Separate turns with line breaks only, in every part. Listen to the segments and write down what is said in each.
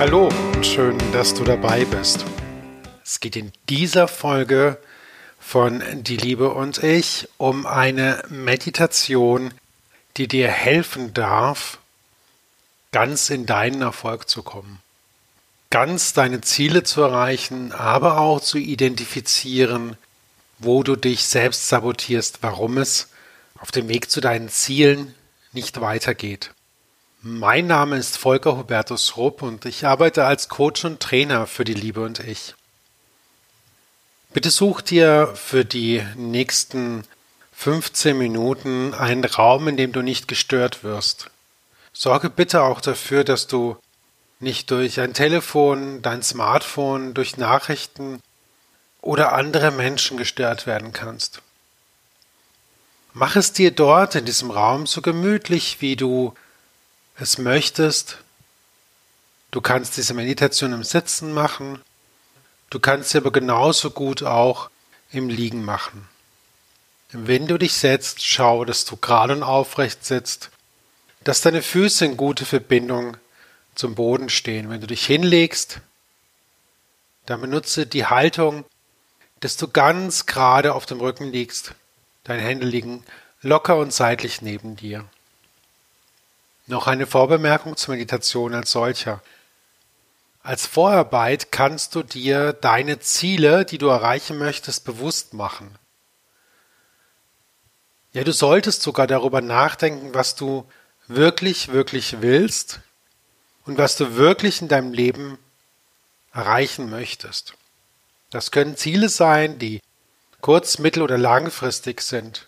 Hallo und schön, dass du dabei bist. Es geht in dieser Folge von Die Liebe und ich um eine Meditation, die dir helfen darf, ganz in deinen Erfolg zu kommen. Ganz deine Ziele zu erreichen, aber auch zu identifizieren, wo du dich selbst sabotierst, warum es auf dem Weg zu deinen Zielen nicht weitergeht. Mein Name ist Volker Hubertus Rupp und ich arbeite als Coach und Trainer für die Liebe und ich. Bitte such dir für die nächsten 15 Minuten einen Raum, in dem du nicht gestört wirst. Sorge bitte auch dafür, dass du nicht durch ein Telefon, dein Smartphone, durch Nachrichten oder andere Menschen gestört werden kannst. Mach es dir dort in diesem Raum so gemütlich, wie du es möchtest. Du kannst diese Meditation im Sitzen machen, du kannst sie aber genauso gut auch im Liegen machen. Wenn du dich setzt, schau, dass du gerade und aufrecht sitzt, dass deine Füße in gute Verbindung zum Boden stehen. Wenn du dich hinlegst, dann benutze die Haltung, dass du ganz gerade auf dem Rücken liegst. Deine Hände liegen locker und seitlich neben dir. Noch eine Vorbemerkung zur Meditation als solcher. Als Vorarbeit kannst du dir deine Ziele, die du erreichen möchtest, bewusst machen. Ja, du solltest sogar darüber nachdenken, was du wirklich, wirklich willst und was du wirklich in deinem Leben erreichen möchtest. Das können Ziele sein, die kurz-, mittel- oder langfristig sind.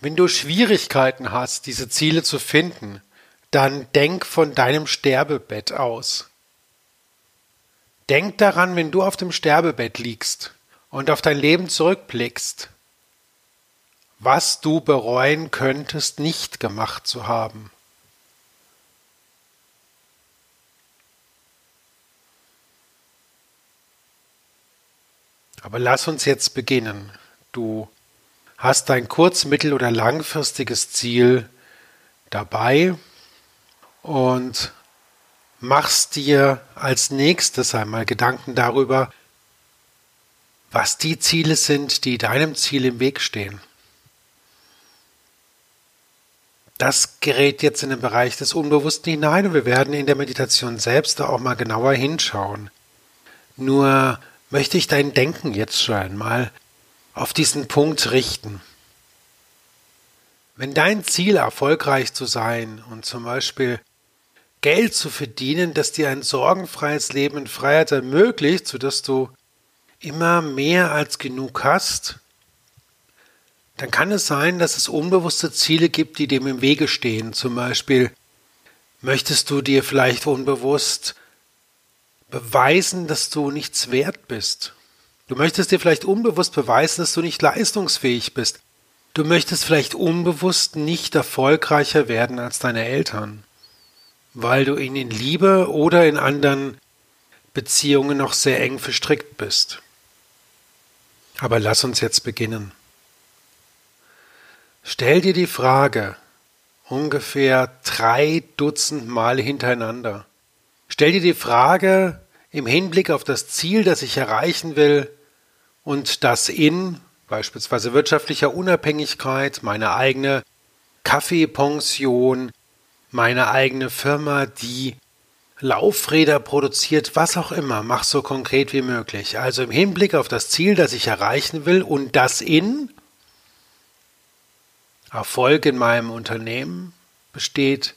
Wenn du Schwierigkeiten hast, diese Ziele zu finden, dann denk von deinem Sterbebett aus. Denk daran, wenn du auf dem Sterbebett liegst und auf dein Leben zurückblickst, was du bereuen könntest, nicht gemacht zu haben. Aber lass uns jetzt beginnen. Du hast dein kurz-, mittel- oder langfristiges Ziel dabei und machst dir als nächstes einmal Gedanken darüber, was die Ziele sind, die deinem Ziel im Weg stehen. Das gerät jetzt in den Bereich des Unbewussten hinein und wir werden in der Meditation selbst da auch mal genauer hinschauen. Nur möchte ich dein Denken jetzt schon einmal auf diesen Punkt richten. Wenn dein Ziel erfolgreich zu sein und zum Beispiel Geld zu verdienen, das dir ein sorgenfreies Leben in Freiheit ermöglicht, sodass du immer mehr als genug hast, dann kann es sein, dass es unbewusste Ziele gibt, die dem im Wege stehen. Zum Beispiel möchtest du dir vielleicht unbewusst beweisen, dass du nichts wert bist. Du möchtest dir vielleicht unbewusst beweisen, dass du nicht leistungsfähig bist. Du möchtest vielleicht unbewusst nicht erfolgreicher werden als deine Eltern, weil du ihnen in Liebe oder in anderen Beziehungen noch sehr eng verstrickt bist. Aber lass uns jetzt beginnen. Stell dir die Frage ungefähr drei Dutzend Mal hintereinander. Stell dir die Frage im Hinblick auf das Ziel, das ich erreichen will und das in beispielsweise wirtschaftlicher Unabhängigkeit, meine eigene Kaffeepension, meine eigene Firma, die Laufräder produziert, was auch immer, mach so konkret wie möglich. Also im Hinblick auf das Ziel, das ich erreichen will und das in Erfolg in meinem Unternehmen besteht,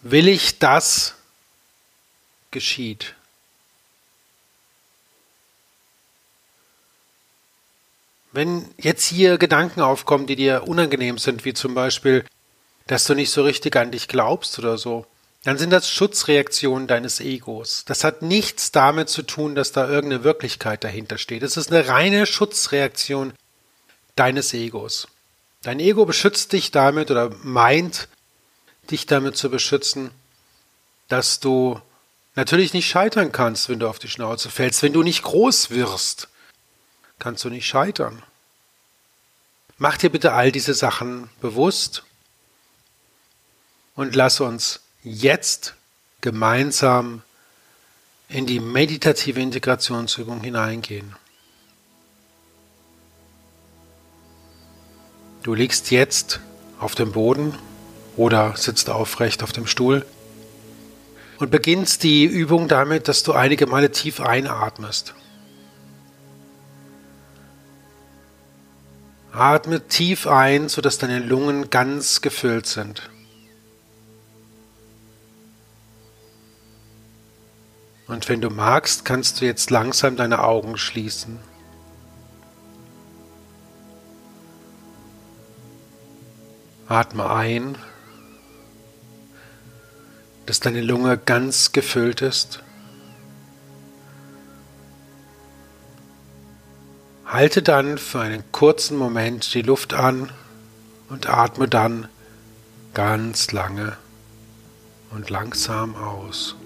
will ich das geschieht. Wenn jetzt hier Gedanken aufkommen, die dir unangenehm sind, wie zum Beispiel, dass du nicht so richtig an dich glaubst oder so, dann sind das Schutzreaktionen deines Egos. Das hat nichts damit zu tun, dass da irgendeine Wirklichkeit dahinter steht. Es ist eine reine Schutzreaktion deines Egos. Dein Ego beschützt dich damit oder meint, dich damit zu beschützen, dass du natürlich nicht scheitern kannst, wenn du auf die Schnauze fällst. Wenn du nicht groß wirst, kannst du nicht scheitern. Mach dir bitte all diese Sachen bewusst und lass uns jetzt gemeinsam in die meditative Integrationsübung hineingehen. Du liegst jetzt auf dem Boden oder sitzt aufrecht auf dem Stuhl und beginnst die Übung damit, dass du einige Male tief einatmest. Atme tief ein, sodass deine Lungen ganz gefüllt sind. Und wenn du magst, kannst du jetzt langsam deine Augen schließen. Atme ein, dass deine Lunge ganz gefüllt ist. Halte dann für einen kurzen Moment die Luft an und atme dann ganz lange und langsam aus.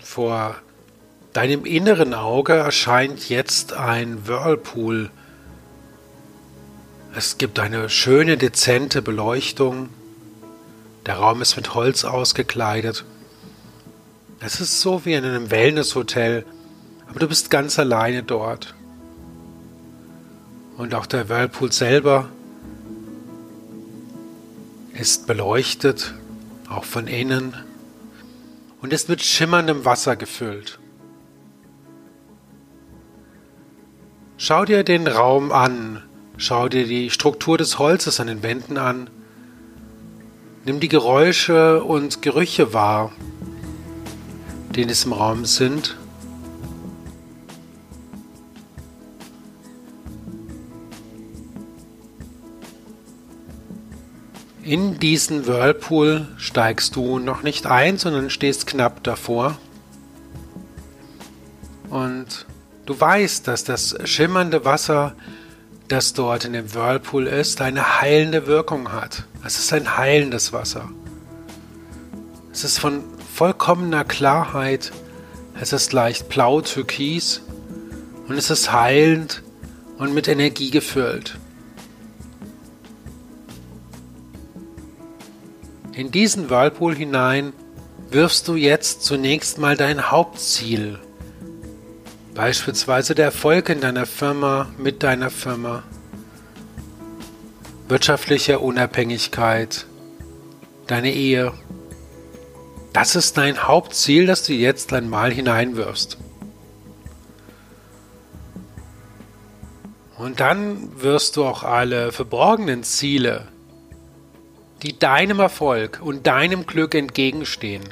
Vor deinem inneren Auge erscheint jetzt ein Whirlpool. Es gibt eine schöne, dezente Beleuchtung. Der Raum ist mit Holz ausgekleidet. Es ist so wie in einem Wellnesshotel, aber du bist ganz alleine dort. Und auch der Whirlpool selber ist beleuchtet, auch von innen und ist mit schimmerndem Wasser gefüllt. Schau dir den Raum an, schau dir die Struktur des Holzes an den Wänden an, nimm die Geräusche und Gerüche wahr, die in diesem Raum sind In diesen Whirlpool steigst du noch nicht ein, sondern stehst knapp davor. Und du weißt, dass das schimmernde Wasser, das dort in dem Whirlpool ist, eine heilende Wirkung hat. Es ist ein heilendes Wasser. Es ist von vollkommener Klarheit. Es ist leicht blau-türkis und es ist heilend und mit Energie gefüllt. In diesen Whirlpool hinein wirfst du jetzt zunächst mal dein Hauptziel, beispielsweise der Erfolg in deiner Firma, mit deiner Firma, wirtschaftliche Unabhängigkeit, deine Ehe. Das ist dein Hauptziel, das du jetzt einmal hineinwirfst. Und dann wirst du auch alle verborgenen Ziele die deinem Erfolg und deinem Glück entgegenstehen.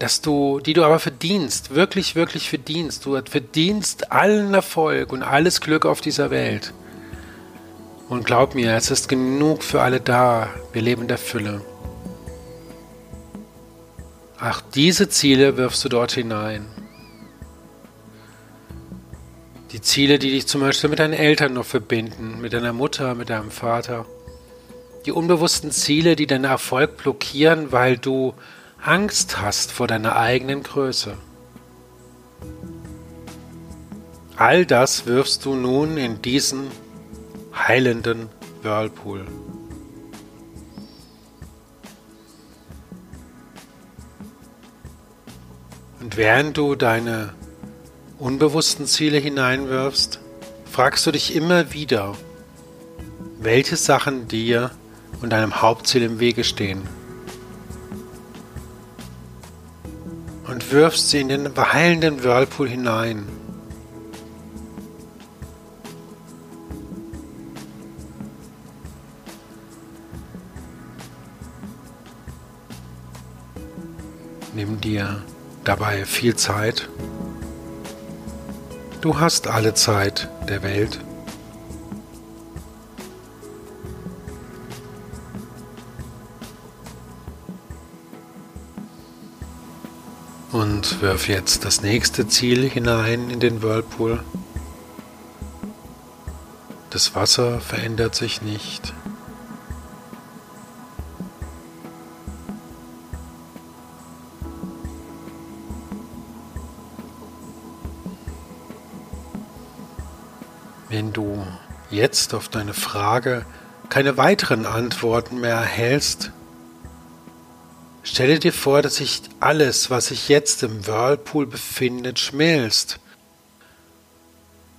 Dass du, die du aber verdienst, wirklich, wirklich verdienst. Du verdienst allen Erfolg und alles Glück auf dieser Welt. Und glaub mir, es ist genug für alle da. Wir leben in der Fülle. Ach, diese Ziele wirfst du dort hinein. Die Ziele, die dich zum Beispiel mit deinen Eltern noch verbinden, mit deiner Mutter, mit deinem Vater die unbewussten Ziele, die deinen Erfolg blockieren, weil du Angst hast vor deiner eigenen Größe. All das wirfst du nun in diesen heilenden Whirlpool. Und während du deine unbewussten Ziele hineinwirfst, fragst du dich immer wieder, welche Sachen dir und deinem Hauptziel im Wege stehen. Und wirfst sie in den heilenden Whirlpool hinein. Dir dabei viel Zeit. Du hast alle Zeit der Welt. Und wirf jetzt das nächste Ziel hinein in den Whirlpool. Das Wasser verändert sich nicht. Wenn du jetzt auf deine Frage keine weiteren Antworten mehr erhältst, stelle dir vor, dass sich alles, was sich jetzt im Whirlpool befindet, schmilzt,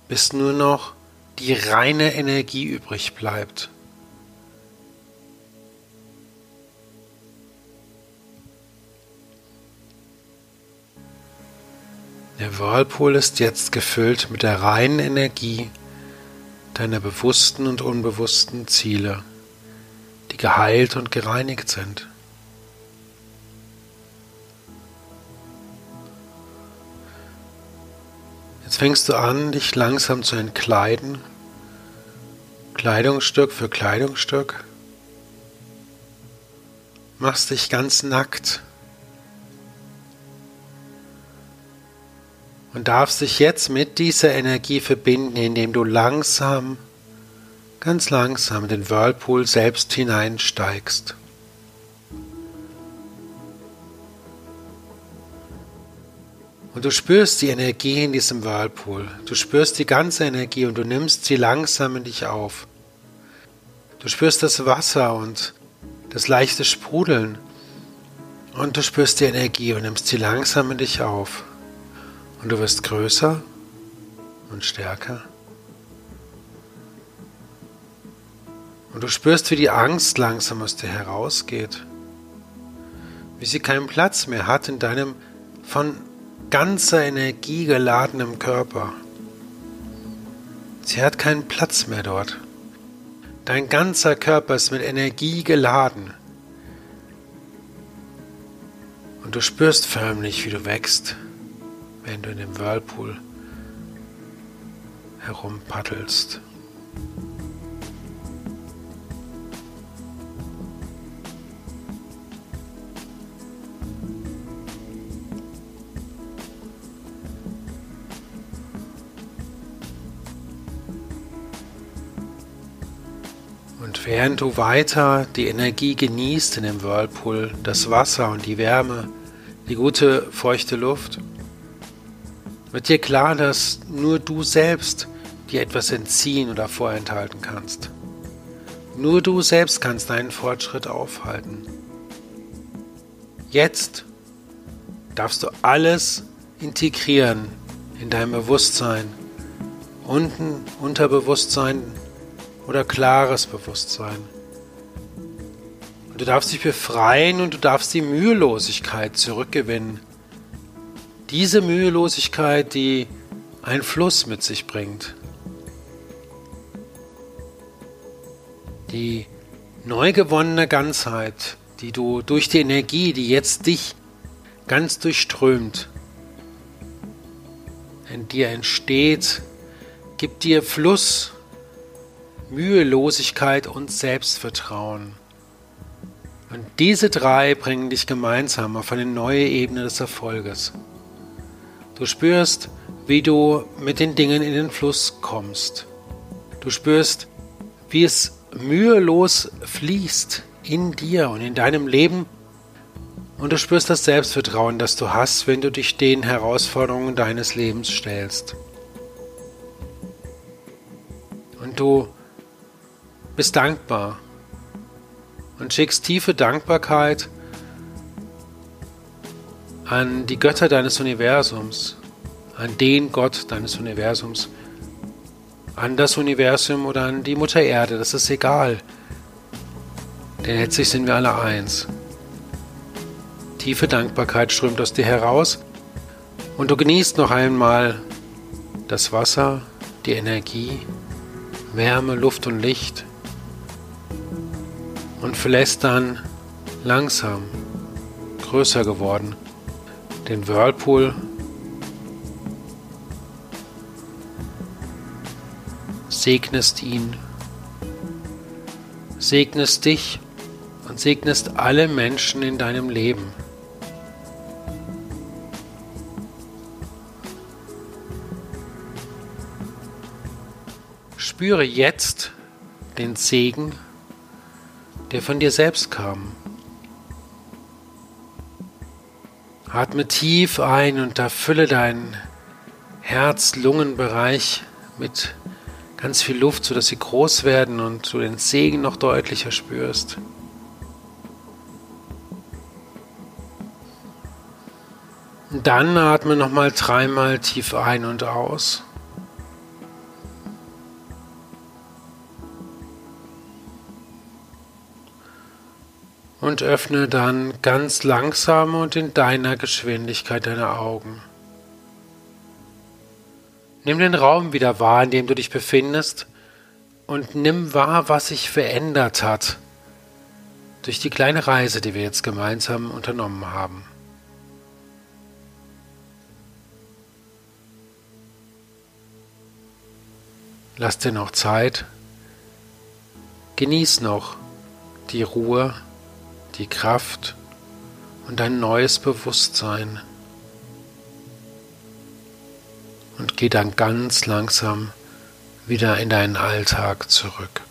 bis nur noch die reine Energie übrig bleibt. Der Whirlpool ist jetzt gefüllt mit der reinen Energie deiner bewussten und unbewussten Ziele, die geheilt und gereinigt sind. Jetzt fängst du an, dich langsam zu entkleiden, Kleidungsstück für Kleidungsstück, machst dich ganz nackt und darfst dich jetzt mit dieser Energie verbinden, indem du langsam, ganz langsam in den Whirlpool selbst hineinsteigst. Und du spürst die Energie in diesem Whirlpool. Du spürst die ganze Energie und du nimmst sie langsam in dich auf. Du spürst das Wasser und das leichte Sprudeln. Und du spürst die Energie und nimmst sie langsam in dich auf. Und du wirst größer und stärker. Und du spürst, wie die Angst langsam aus dir herausgeht. Wie sie keinen Platz mehr hat in deinem von ganzer Energie geladenem Körper. Sie hat keinen Platz mehr dort. Dein ganzer Körper ist mit Energie geladen. Und du spürst förmlich, wie du wächst wenn du in dem Whirlpool herumpaddelst. Und während du weiter die Energie genießt in dem Whirlpool, das Wasser und die Wärme, die gute feuchte Luft, wird dir klar, dass nur du selbst dir etwas entziehen oder vorenthalten kannst. Nur du selbst kannst deinen Fortschritt aufhalten. Jetzt darfst du alles integrieren in dein Bewusstsein, unten Unterbewusstsein oder klares Bewusstsein. Und du darfst dich befreien und du darfst die Mühelosigkeit zurückgewinnen, diese Mühelosigkeit, die ein Fluss mit sich bringt, die neu gewonnene Ganzheit, die du durch die Energie, die jetzt dich ganz durchströmt, in dir entsteht, gibt dir Fluss, Mühelosigkeit und Selbstvertrauen. Und diese drei bringen dich gemeinsam auf eine neue Ebene des Erfolges. Du spürst, wie du mit den Dingen in den Fluss kommst. Du spürst, wie es mühelos fließt in dir und in deinem Leben. Und du spürst das Selbstvertrauen, das du hast, wenn du dich den Herausforderungen deines Lebens stellst. Und du bist dankbar und schickst tiefe Dankbarkeit an die Götter deines Universums, an den Gott deines Universums, an das Universum oder an die Mutter Erde, das ist egal. Denn letztlich sind wir alle eins. Tiefe Dankbarkeit strömt aus dir heraus und du genießt noch einmal das Wasser, die Energie, Wärme, Luft und Licht und verlässt dann langsam, größer geworden, den Whirlpool segnest ihn, segnest dich und segnest alle Menschen in deinem Leben. Spüre jetzt den Segen, der von dir selbst kam. Atme tief ein und erfülle deinen Herz-Lungen-Bereich mit ganz viel Luft, sodass sie groß werden und du den Segen noch deutlicher spürst. Dann atme nochmal dreimal tief ein und aus. Und öffne dann ganz langsam und in deiner Geschwindigkeit deine Augen. Nimm den Raum wieder wahr, in dem du dich befindest und nimm wahr, was sich verändert hat durch die kleine Reise, die wir jetzt gemeinsam unternommen haben. Lass dir noch Zeit. Genieß noch die Ruhe, die Kraft und ein neues Bewusstsein und geh dann ganz langsam wieder in deinen Alltag zurück.